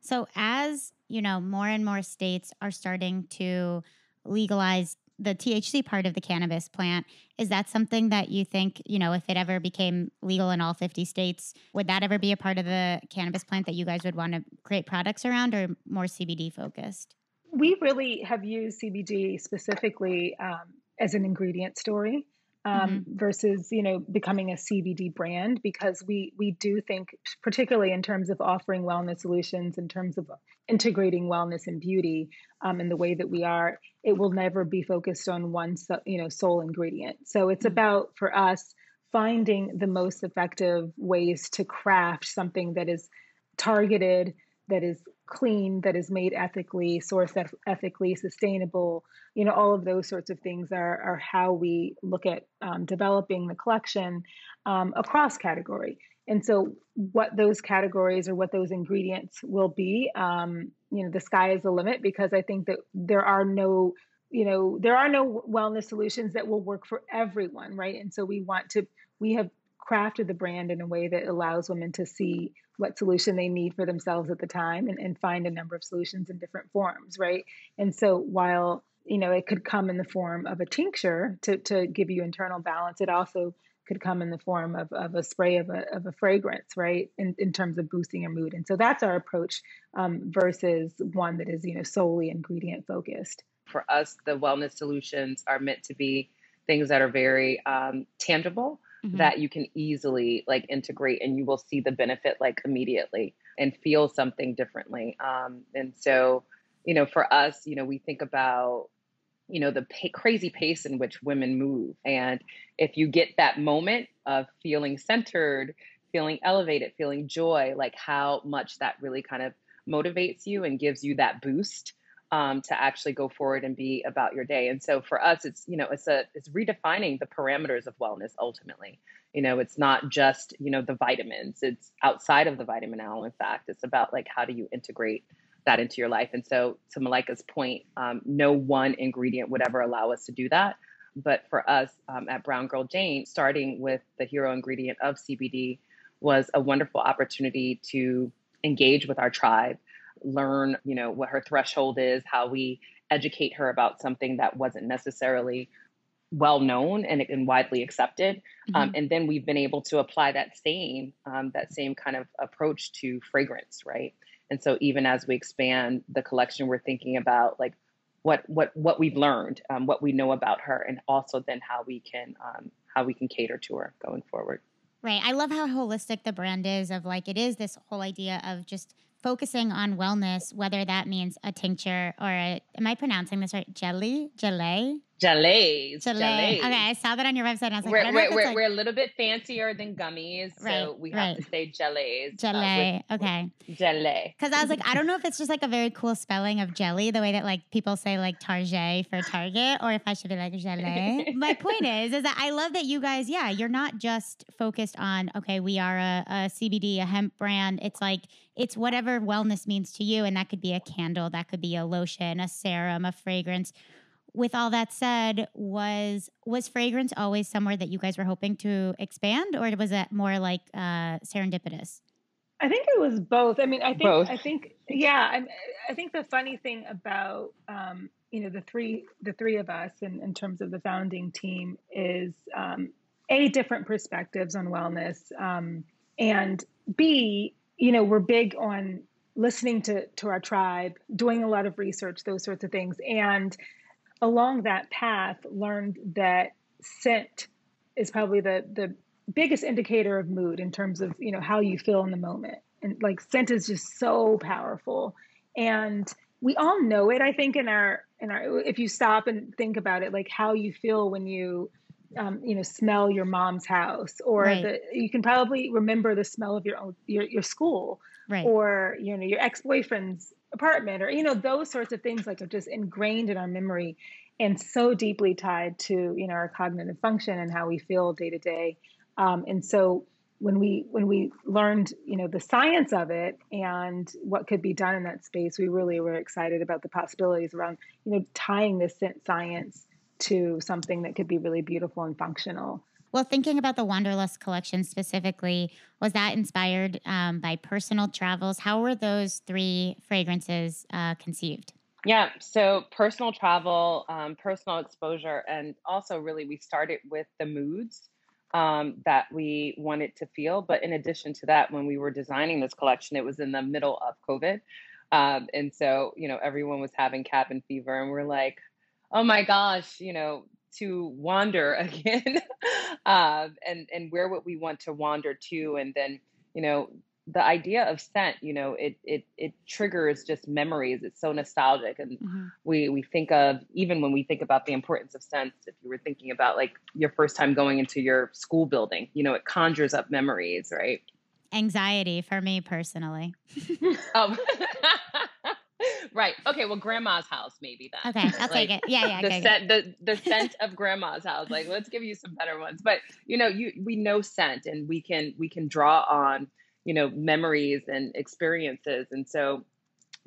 So as you know more and more states are starting to legalize the THC part of the cannabis plant. Is that something that you think, you know, if it ever became legal in all 50 states, would that ever be a part of the cannabis plant that you guys would want to create products around or more CBD focused? We really have used CBD specifically um, as an ingredient story um, mm-hmm. versus you know becoming a CBD brand because we we do think particularly in terms of offering wellness solutions in terms of integrating wellness and beauty um, in the way that we are it will never be focused on one you know sole ingredient so it's mm-hmm. about for us finding the most effective ways to craft something that is targeted that is clean, that is made ethically, sourced ethically, sustainable. You know, all of those sorts of things are, are how we look at um, developing the collection um, across category. And so, what those categories or what those ingredients will be, um, you know, the sky is the limit because I think that there are no you know there are no wellness solutions that will work for everyone right and so we want to we have crafted the brand in a way that allows women to see what solution they need for themselves at the time and, and find a number of solutions in different forms, right? And so while you know it could come in the form of a tincture to, to give you internal balance, it also could come in the form of, of a spray of a, of a fragrance, right? In, in terms of boosting your mood. And so that's our approach um, versus one that is, you know, solely ingredient focused. For us, the wellness solutions are meant to be things that are very um, tangible mm-hmm. that you can easily like integrate and you will see the benefit like immediately and feel something differently. Um, and so, you know, for us, you know, we think about you know the pa- crazy pace in which women move and if you get that moment of feeling centered feeling elevated feeling joy like how much that really kind of motivates you and gives you that boost um, to actually go forward and be about your day. And so for us, it's you know it's a it's redefining the parameters of wellness ultimately. You know, it's not just you know the vitamins; it's outside of the vitamin L. In fact, it's about like how do you integrate that into your life. And so to Malika's point, um, no one ingredient would ever allow us to do that. But for us um, at Brown Girl Jane, starting with the hero ingredient of CBD was a wonderful opportunity to engage with our tribe learn, you know, what her threshold is, how we educate her about something that wasn't necessarily well known and, and widely accepted. Um, mm-hmm. Um, and then we've been able to apply that same um, that same kind of approach to fragrance, right? And so even as we expand the collection, we're thinking about like what what what we've learned, um, what we know about her, and also then how we can um, how we can cater to her going forward. Right. I love how holistic the brand is. Of like, it is this whole idea of just focusing on wellness, whether that means a tincture or a, am I pronouncing this right? Jelly, gelée, Gelée. Okay, I saw that on your website. And I was like, we're, we're, we're, like... we're, a little bit fancier than gummies, right, so we have right. to say gelées. Gelée. Uh, okay. Gelée. Because I was like, I don't know if it's just like a very cool spelling of jelly, the way that like people say like Target for Target, or if I should be like gelée. (laughs) My point is, is that I love that you guys, yeah, you're not just focused on okay, we are a, a CBD, a hemp brand. It's like it's whatever wellness means to you, and that could be a candle, that could be a lotion, a serum, a fragrance with all that said, was was fragrance always somewhere that you guys were hoping to expand, or was it more like uh, serendipitous? I think it was both. I mean, I think both. I think yeah. I, I think the funny thing about um, you know the three the three of us in, in terms of the founding team is um, a different perspectives on wellness, um, and b you know we're big on listening to to our tribe, doing a lot of research, those sorts of things, and along that path learned that scent is probably the the biggest indicator of mood in terms of you know how you feel in the moment. And like scent is just so powerful. And we all know it i think in our in our if you stop and think about it like how you feel when you um, you know smell your mom's house or right. the, you can probably remember the smell of your own your, your school right. or you know your ex-boyfriend's apartment or you know those sorts of things like are just ingrained in our memory and so deeply tied to you know our cognitive function and how we feel day to day um, and so when we when we learned you know the science of it and what could be done in that space we really were excited about the possibilities around you know tying this science to something that could be really beautiful and functional well, thinking about the Wanderlust collection specifically, was that inspired um, by personal travels? How were those three fragrances uh, conceived? Yeah, so personal travel, um, personal exposure, and also really we started with the moods um, that we wanted to feel. But in addition to that, when we were designing this collection, it was in the middle of COVID. Um, and so, you know, everyone was having cabin fever, and we're like, oh my gosh, you know, to wander (laughs) again uh, and and where would we want to wander to? And then you know the idea of scent you know it it it triggers just memories. It's so nostalgic. And mm-hmm. we we think of even when we think about the importance of scents if you were thinking about like your first time going into your school building you know it conjures up memories right? Anxiety for me personally. Oh (laughs) (laughs) (laughs) right. Okay. Well, grandma's house, maybe then. Okay, I'll (laughs) like, take it. Yeah, yeah. The okay, scent, the the (laughs) scent of grandma's house. Like, let's give you some better ones. But you know, you we know scent, and we can we can draw on you know memories and experiences, and so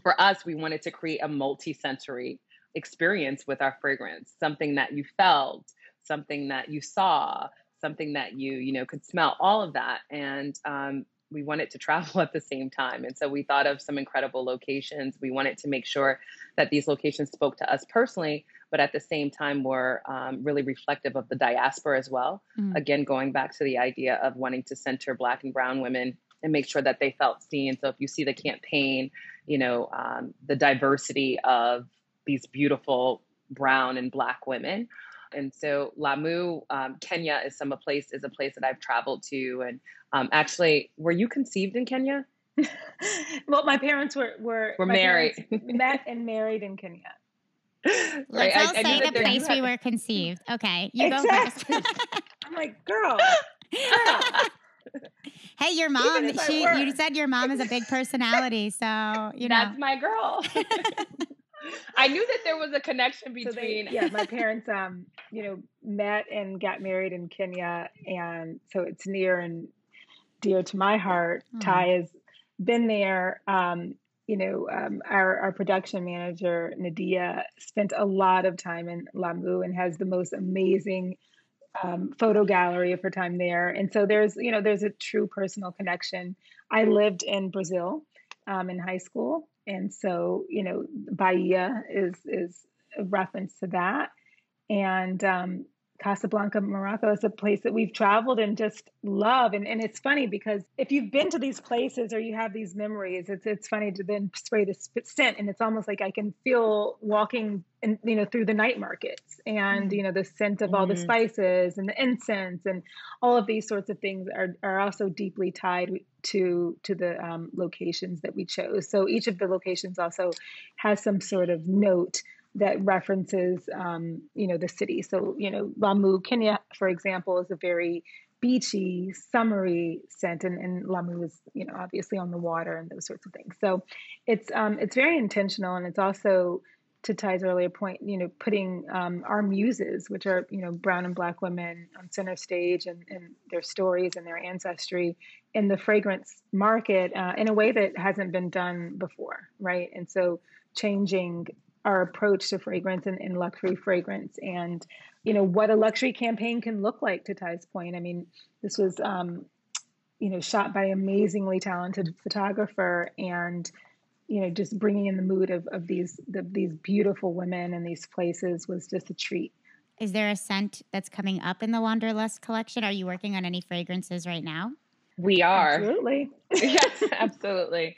for us, we wanted to create a multi-sensory experience with our fragrance, something that you felt, something that you saw, something that you you know could smell, all of that, and um, we wanted to travel (laughs) at the same time. And so we thought of some incredible locations. We wanted to make sure that these locations spoke to us personally, but at the same time were um, really reflective of the diaspora as well. Mm. Again, going back to the idea of wanting to center Black and Brown women and make sure that they felt seen. So if you see the campaign, you know, um, the diversity of these beautiful brown and Black women. And so Lamu, um, Kenya is some a place is a place that I've traveled to. And um, actually, were you conceived in Kenya? (laughs) well, my parents were were, were married, (laughs) met and married in Kenya. Let's all I, say I the place we were conceived. Okay, you exactly. go (laughs) first. I'm like, girl. girl. Hey, your mom. She, you said your mom is a big personality, so you know that's my girl. I knew that there was a connection between. So they, yeah, my (laughs) parents, um, you know, met and got married in Kenya, and so it's near and dear to my heart. Mm. Ty has been there. Um, you know, um, our our production manager Nadia spent a lot of time in Lamu and has the most amazing um, photo gallery of her time there. And so there's, you know, there's a true personal connection. I lived in Brazil um, in high school and so you know bahia is is a reference to that. And um, Casablanca, Morocco is a place that we've traveled and just love. And, and it's funny because if you've been to these places or you have these memories, it's it's funny to then spray the scent, and it's almost like I can feel walking, in, you know, through the night markets, and mm-hmm. you know, the scent of all the mm-hmm. spices and the incense, and all of these sorts of things are are also deeply tied to to the um, locations that we chose. So each of the locations also has some sort of note that references, um, you know, the city. So, you know, Lamu, Kenya, for example, is a very beachy, summery scent, and, and Lamu is, you know, obviously on the water and those sorts of things. So, it's um, it's very intentional, and it's also to Ty's earlier point, you know, putting um, our muses, which are you know brown and black women, on center stage and, and their stories and their ancestry in the fragrance market uh, in a way that hasn't been done before, right? And so changing our approach to fragrance and, and, luxury fragrance and you know what a luxury campaign can look like to ty's point. I mean this was um, you know shot by amazingly talented photographer and you know just bringing in the mood of, of these the, these beautiful women and these places was just a treat. Is there a scent that's coming up in the wanderlust collection? Are you working on any fragrances right now? We are. Absolutely. (laughs) Yes (laughs) absolutely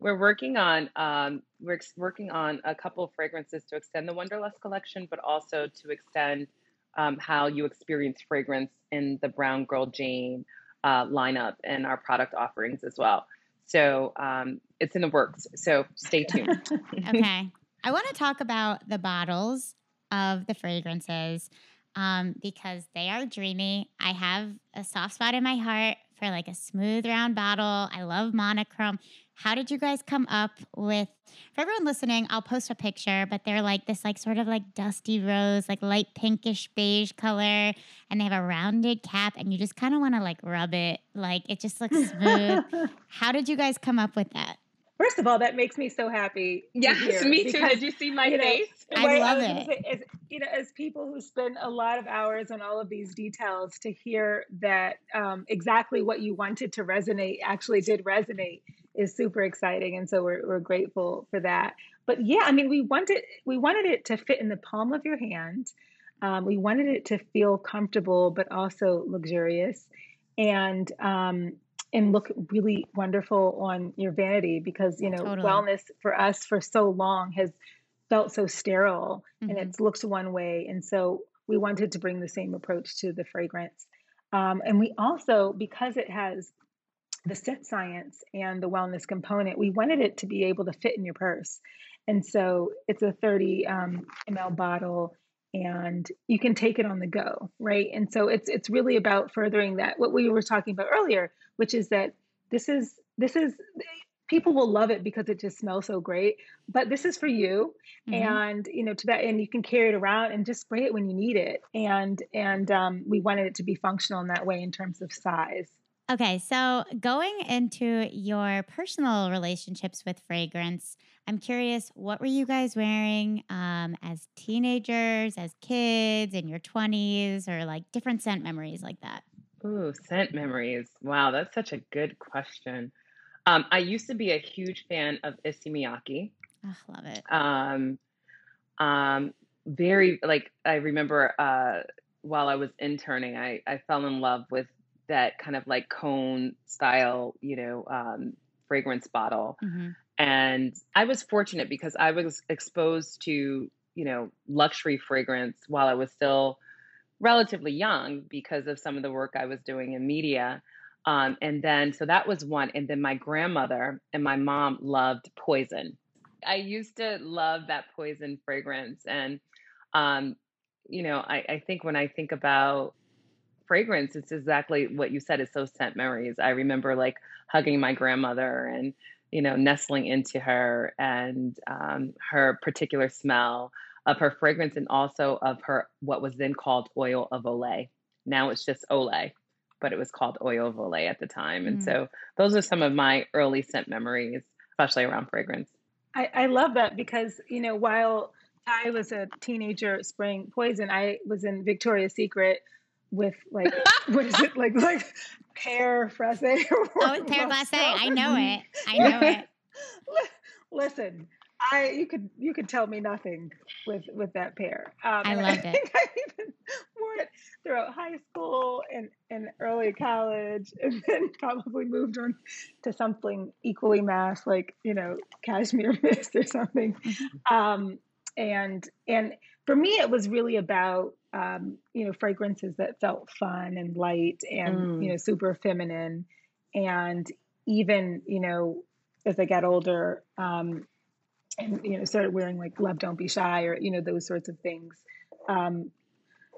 we're working on um, we're ex- working on a couple of fragrances to extend the Wanderlust collection, but also to extend um, how you experience fragrance in the Brown Girl Jane uh, lineup and our product offerings as well. So um, it's in the works. So stay tuned. (laughs) okay. (laughs) I want to talk about the bottles of the fragrances um, because they are dreamy. I have a soft spot in my heart for like a smooth round bottle. I love monochrome. How did you guys come up with for everyone listening, I'll post a picture, but they're like this like sort of like dusty rose, like light pinkish beige color, and they have a rounded cap and you just kind of want to like rub it. Like it just looks smooth. (laughs) How did you guys come up with that? First of all, that makes me so happy. Yes, me too. Because, Did you see my you know, face? I love I it. Say, as, you know, as people who spend a lot of hours on all of these details, to hear that um, exactly what you wanted to resonate actually did resonate is super exciting, and so we're we're grateful for that. But yeah, I mean, we wanted we wanted it to fit in the palm of your hand. Um, we wanted it to feel comfortable, but also luxurious, and um, and look really wonderful on your vanity because you know totally. wellness for us for so long has felt so sterile mm-hmm. and it's looked one way, and so we wanted to bring the same approach to the fragrance. Um, and we also, because it has the scent science and the wellness component, we wanted it to be able to fit in your purse. And so it's a 30 um, ml bottle and you can take it on the go, right? And so it's it's really about furthering that what we were talking about earlier, which is that this is this is people will love it because it just smells so great but this is for you mm-hmm. and you know to that and you can carry it around and just spray it when you need it and and um, we wanted it to be functional in that way in terms of size Okay, so going into your personal relationships with fragrance, I'm curious, what were you guys wearing um, as teenagers, as kids, in your 20s, or like different scent memories like that? Ooh, scent memories. Wow, that's such a good question. Um, I used to be a huge fan of Issey Miyake. Oh, love it. Um, um, very like I remember uh, while I was interning, I I fell in love with that kind of like cone style, you know, um, fragrance bottle. Mm-hmm. And I was fortunate because I was exposed to, you know, luxury fragrance while I was still relatively young because of some of the work I was doing in media. Um, and then, so that was one. And then my grandmother and my mom loved poison. I used to love that poison fragrance. And, um, you know, I, I think when I think about fragrance, it's exactly what you said. It's those scent memories. I remember like hugging my grandmother and you know nestling into her and um, her particular smell of her fragrance and also of her what was then called oil of Olay. Now it's just Olay, but it was called oil of Olay at the time. And mm. so those are some of my early scent memories, especially around fragrance. I, I love that because you know while I was a teenager spraying poison, I was in Victoria's Secret with like what is it like like pear fraise? (laughs) oh, pear fraise. I know it. I know it. (laughs) listen, I you could you could tell me nothing with with that pair. Um, I loved (laughs) I it. I even wore it throughout high school and and early college, and then probably moved on to something equally mass, like you know cashmere mist or something. Mm-hmm. Um, and and for me, it was really about um, you know fragrances that felt fun and light and mm. you know super feminine, and even you know as I got older. Um, and you know started wearing like love don't be shy or you know those sorts of things um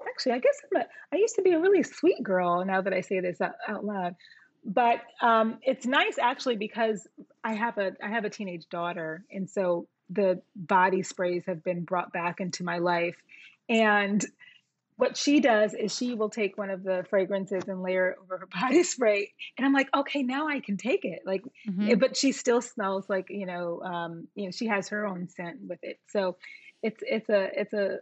actually i guess i'm a i used to be a really sweet girl now that i say this out, out loud but um it's nice actually because i have a i have a teenage daughter and so the body sprays have been brought back into my life and what she does is she will take one of the fragrances and layer it over her (laughs) body spray. And i'm like okay now i can take it. Like mm-hmm. but she still smells like you know um you know she has her own scent with it. So it's it's a it's a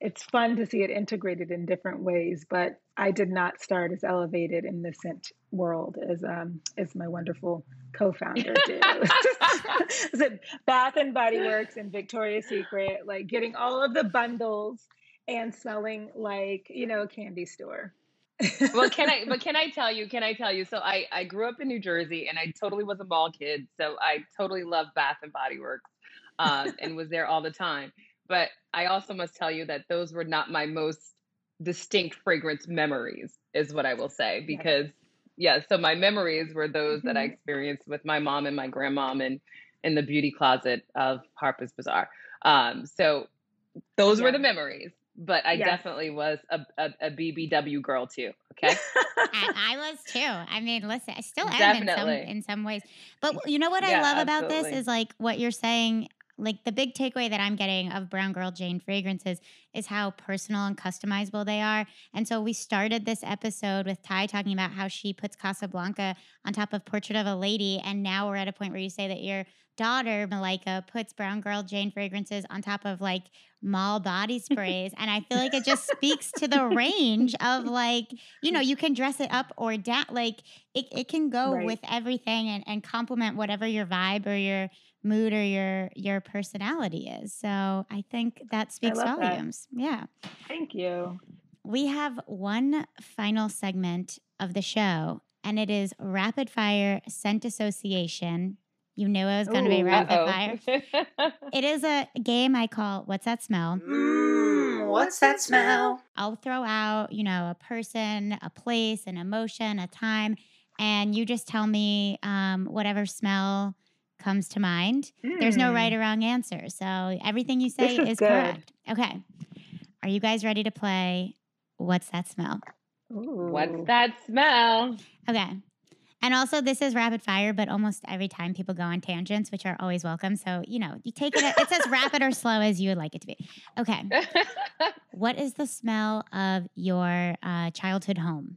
it's fun to see it integrated in different ways but i did not start as elevated in the scent world as um as my wonderful co-founder (laughs) did. (laughs) Was it bath and body works and victoria's secret like getting all of the bundles and smelling like you know a candy store well can i (laughs) but can i tell you can i tell you so i i grew up in new jersey and i totally was a mall kid so i totally love bath and body works uh, and was there all the time but i also must tell you that those were not my most distinct fragrance memories is what i will say because yeah so my memories were those mm-hmm. that i mm-hmm. experienced with my mom and my grandmom and in the beauty closet of harper's bazaar um, so those yeah. were the memories but I yes. definitely was a, a, a, BBW girl too. Okay. (laughs) I, I, was too. I mean, listen, I still am in some, in some ways. But you know what I love about absolutely. this is like what you're saying. Like the big takeaway that I'm getting of Brown Girl Jane fragrances is how personal and customizable they are. And so we started this episode with Ty talking about how she puts Casablanca on top of Portrait of a Lady. And now we're at a point where you say that you're daughter, Malika, puts Brown Girl Jane fragrances on top of like mall body sprays. and I feel like it just speaks to the range of like, you know, you can dress it up or down. Like it, it can go right. with everything and, and complement whatever your vibe or your mood or your your personality is. So I think that speaks volumes. That. Yeah. Thank you. We have one final segment of the show, and it is rapid fire scent association you knew it was going to be rapid fire. (laughs) it is a game I call What's That Smell? Mm, what's that smell? I'll throw out, you know, a person, a place, an emotion, a time, and you just tell me um, whatever smell comes to mind. Mm. There's no right hmm. or wrong answer. So everything you say is, is correct. Okay. Are you guys ready to play What's That Smell? Ooh. What's that smell? Okay. And also, this is rapid fire, but almost every time people go on tangents, which are always welcome. So, you know, you take it, it's as rapid or slow as you would like it to be. Okay. (laughs) what is the smell of your uh, childhood home?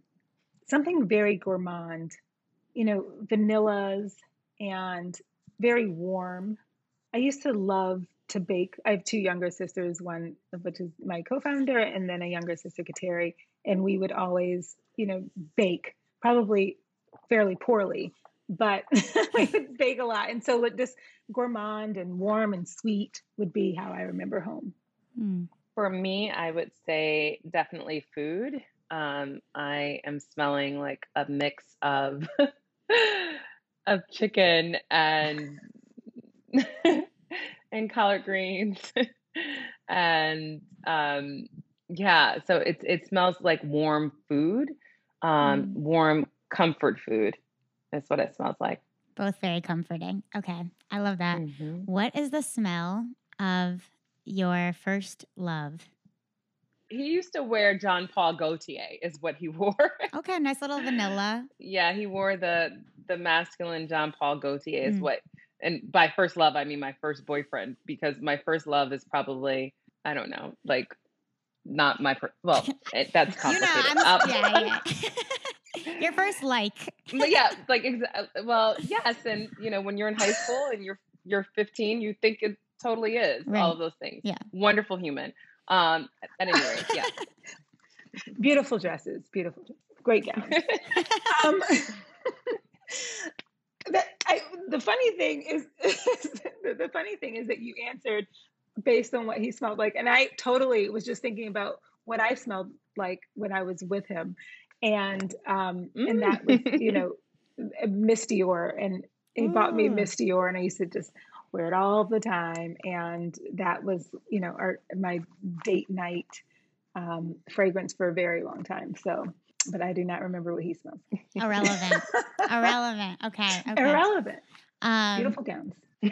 Something very gourmand, you know, vanillas and very warm. I used to love to bake. I have two younger sisters, one of which is my co founder, and then a younger sister, Kateri. And we would always, you know, bake probably fairly poorly, but (laughs) we would bake a lot. And so this gourmand and warm and sweet would be how I remember home. Mm. For me, I would say definitely food. Um, I am smelling like a mix of (laughs) of chicken and (laughs) and collard greens (laughs) and um, yeah so it it smells like warm food um, mm. warm comfort food is what it smells like. Both very comforting. Okay. I love that. Mm-hmm. What is the smell of your first love? He used to wear Jean Paul Gaultier, is what he (laughs) wore. Okay, nice little vanilla. yeah, he wore the the masculine Jean Paul Gaultier is mm. what and by first love I mean my first boyfriend because my first love is probably I don't know, like not my per- well, (laughs) it, that's complicated. you know, um, yeah, yeah. (laughs) your first like. yeah, like exa- well, yes, and you know when you're in high school and you're you're 15, you think it totally is right. all of those things. Yeah, wonderful human. Um, at any rate, yeah. (laughs) beautiful dresses, beautiful, great gowns. (laughs) um, (laughs) the, I, the funny thing is, is the, the funny thing is that you answered based on what he smelled like, and I totally was just thinking about what I smelled like when I was with him, and um, mm. and that was you know Miss Dior, and he mm. bought me Miss Dior, and I used to just wear it all the time, and that was you know our my date night um, fragrance for a very long time. So, but I do not remember what he smells. Irrelevant. (laughs) Irrelevant. Okay. okay. Irrelevant. Um, Beautiful gowns. (laughs)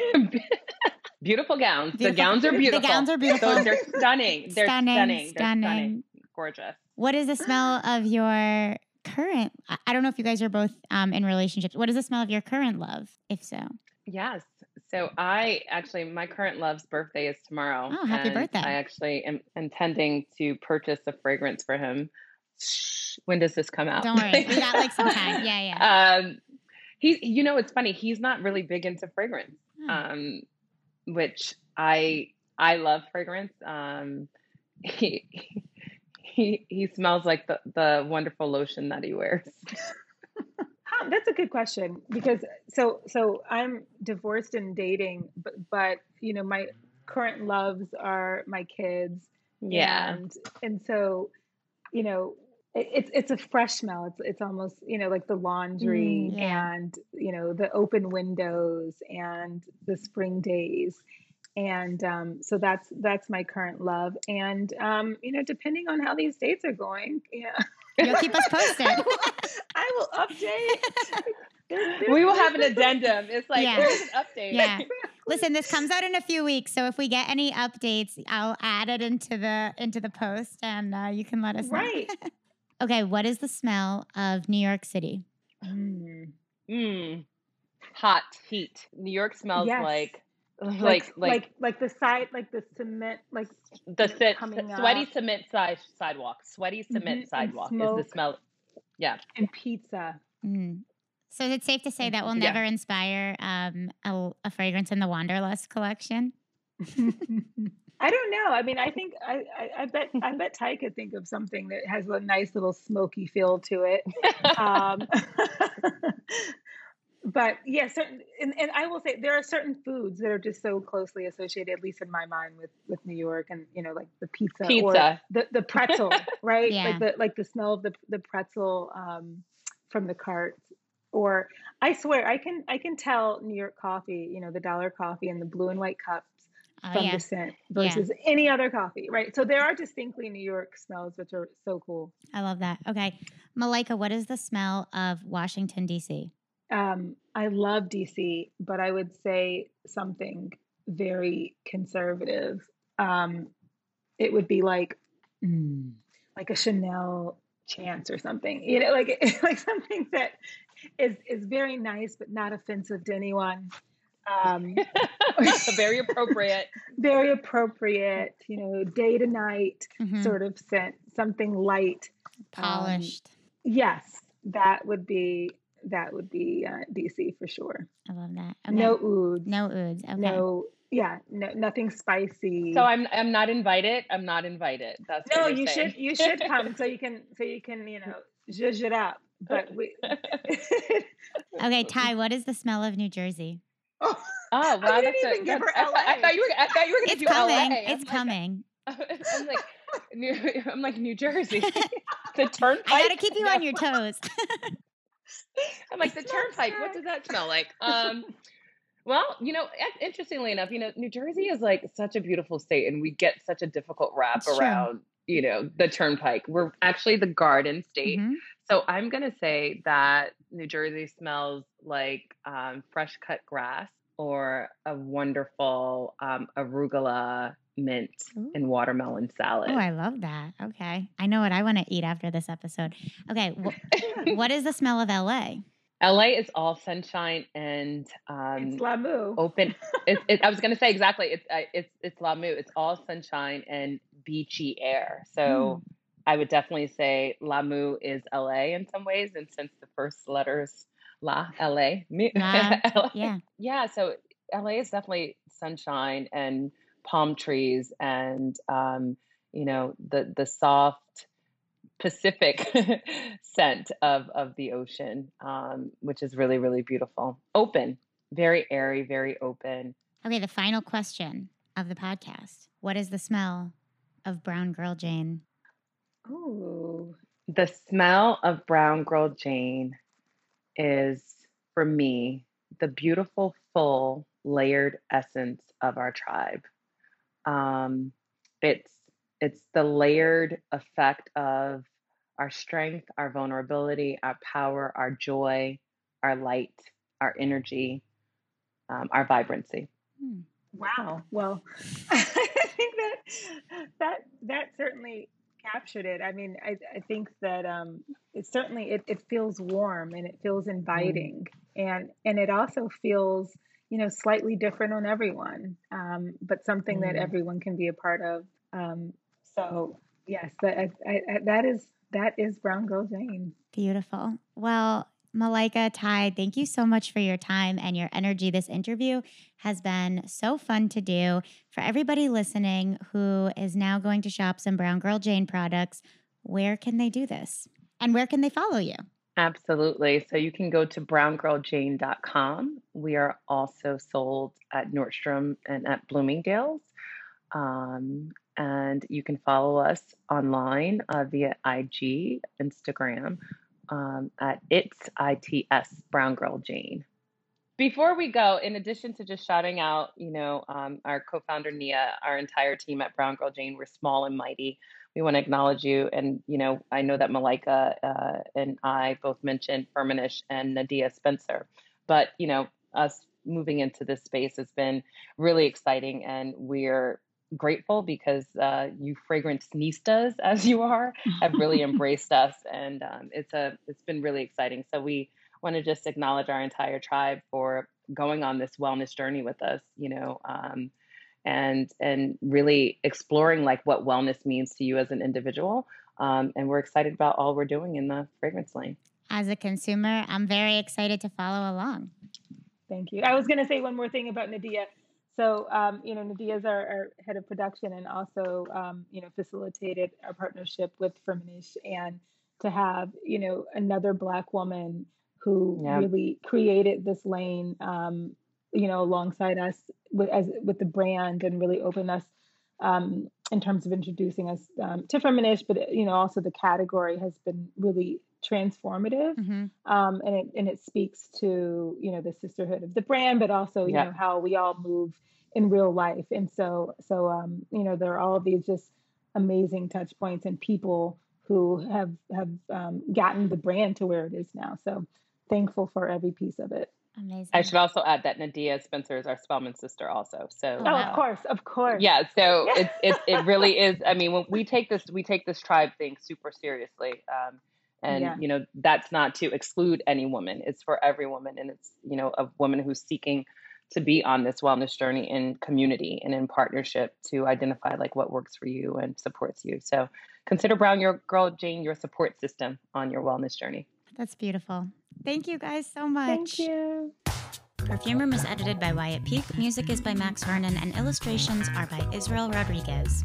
beautiful gowns. Beautiful. The gowns are beautiful. The gowns are beautiful. So they're stunning. They're stunning. Stunning. They're stunning. stunning. Gorgeous. What is the smell of your current? I don't know if you guys are both um, in relationships. What is the smell of your current love, if so? Yes. So I actually, my current love's birthday is tomorrow. Oh, happy birthday! I actually am intending to purchase a fragrance for him. When does this come out? Don't worry, we got like some time. (laughs) Yeah, yeah. Um, he, you know, it's funny. He's not really big into fragrance, hmm. um, which I I love fragrance. Um, he he he smells like the the wonderful lotion that he wears. (laughs) that's a good question because so so I'm divorced and dating, but but you know my current loves are my kids. Yeah, and and so you know it, it's it's a fresh smell. It's it's almost you know like the laundry mm, yeah. and you know the open windows and the spring days and um, so that's that's my current love and um, you know depending on how these dates are going yeah (laughs) You'll keep us posted. (laughs) I will update. (laughs) There's, there's, we will have an addendum. It's like yeah. there's an update. Yeah. (laughs) Listen, this comes out in a few weeks, so if we get any updates, I'll add it into the into the post, and uh, you can let us know. Right. okay. What is the smell of New York City? Mm. Mm. Hot heat. New York smells yes. like like, like like like the side like the cement like the sit, sweaty up. cement side sidewalk sweaty cement mm-hmm. sidewalk is the smell yeah and pizza mm. so is it safe to say that will never yeah. inspire um, a, a, fragrance in the wanderlust collection (laughs) I don't know. I mean, I think I, I, I, bet I bet Ty could think of something that has a nice little smoky feel to it. (laughs) Um, (laughs) but yeah, certain and, and I will say there are certain foods that are just so closely associated, at least in my mind, with with New York, and you know, like the pizza, pizza. or the the pretzel, (laughs) right? Yeah. Like the like the smell of the the pretzel um, from the cart, Or I swear, I can I can tell New York coffee, you know, the dollar coffee and the blue and white cups oh, from yeah. the scent versus yeah. any other coffee, right? So there are distinctly New York smells, which are so cool. I love that. Okay, Malika, what is the smell of Washington D.C.? Um, I love DC, but I would say something very conservative. Um, it would be like, mm, like a Chanel chance or something, you know, like (laughs) like something that is is very nice but not offensive to anyone. Um, (laughs) very appropriate. (laughs) very appropriate, you know, day to night mm-hmm. sort of scent, something light, um, polished. Um, yes, that would be that would be uh, DC for sure. I love that. Okay. No ouds. No ouds. Okay. No, yeah, no, nothing spicy. So I'm I'm not invited. I'm not invited. That's no. you saying. should you should (laughs) come so you can so you can you know zhuzh it up. But we. (laughs) okay, Ty. What is the smell of New Jersey? Oh, oh wow! That's a, that's, I, I, thought you were. I thought you were going to do coming. LA. It's coming. (laughs) I'm like, New, I'm like New Jersey. the turnpike. I got to keep you no. on your toes. (laughs) I'm like, the turnpike, what does that smell like? Um, (laughs) well, you know, interestingly enough, you know, New Jersey is like such a beautiful state and we get such a difficult rap That's around, true. you know, the turnpike. We're actually the garden state. Mhm. So I'm going to say that New Jersey smells like um, fresh cut grass or a wonderful um, arugula mint Ooh. and watermelon salad. Oh, I love that. Okay. I know what I want to eat after this episode. Okay. Wh- (laughs) what is the smell of LA? LA is all sunshine and um, it's Lamu. Open. (laughs) it, it, I was going to say exactly. It's uh, it's it's Lamu. It's all sunshine and beachy air. So mm. I would definitely say Lamu is LA in some ways, and since the first letters La (laughs) LA, LA. yeah, yeah. So LA is definitely sunshine and palm trees and um, you know the the soft Pacific (laughs) scent of of the ocean, um, which is really really beautiful. Open, very airy, very open. Okay, the final question of the podcast. What is the smell of Brown Girl Jane? Ooh. The smell of Brown Girl Jane is, for me, the beautiful, full, layered essence of our tribe. Um, it's it's the layered effect of our strength, our vulnerability, our power, our joy, our light, our energy, um, our vibrancy. Hmm. Wow. Well, (laughs) I think that that that certainly captured it. I mean, I, I think that um, it certainly it, it feels warm and it feels mm. inviting, mm. and and it also feels you know slightly different on everyone, um, but something mm. that everyone can be a part of. Um, so yes, that I, I, that is that is Brown Girl Jane. Beautiful. Well, Malika, Ty, thank you so much for your time and your energy. This interview has been so fun to do. For everybody listening who is now going to shop some Brown Girl Jane products, where can they do this? And where can they follow you? Absolutely. So you can go to browngirljane.com. We are also sold at Nordstrom and at Bloomingdale's. Um, and you can follow us online uh, via IG, Instagram, um, at it's its brown girl Jane. Before we go, in addition to just shouting out, you know, um, our co-founder Nia, our entire team at Brown Girl Jane, we're small and mighty. We want to acknowledge you, and you know, I know that Malika uh, and I both mentioned Firmenich and Nadia Spencer, but you know, us moving into this space has been really exciting, and we're grateful because uh, you fragrance nistas (laughs) as you are have really (laughs) embraced us and um, it's a it's been really exciting. So we want to just acknowledge our entire tribe for going on this wellness journey with us you know um, and and really exploring like what wellness means to you as an individual um, and we're excited about all we're doing in the fragrance lane as a consumer i'm very excited to follow along. Thank you. I was going to say one more thing about nadia. So, um, you know, Nadia is our, our, head of production and also, um, you know, facilitated our partnership with Firmenich and to have, you know, another Black woman who yeah. really created this lane, um, you know, alongside us with, as, with the brand and really opened us um, in terms of introducing us um, to Firmenich, but, you know, also the category has been really transformative mm-hmm. um, and it and it speaks to you know the sisterhood of the brand but also you yeah. know how we all move in real life and so so um, you know there are all of these just amazing touch points and people who have have um, gotten the brand to where it is now so thankful for every piece of it Amazing. I should also add that Nadia Spencer is our Spelman sister, also. So, oh, of course, of course, yeah. So it, it it really (laughs) is. I mean, when we take this, we take this tribe thing super seriously. Um, and yeah. you know that's not to exclude any woman it's for every woman and it's you know a woman who's seeking to be on this wellness journey in community and in partnership to identify like what works for you and supports you so consider brown your girl jane your support system on your wellness journey that's beautiful thank you guys so much. thank you. Perfume Room is edited by Wyatt Peak, music is by Max Vernon, and illustrations are by Israel Rodriguez.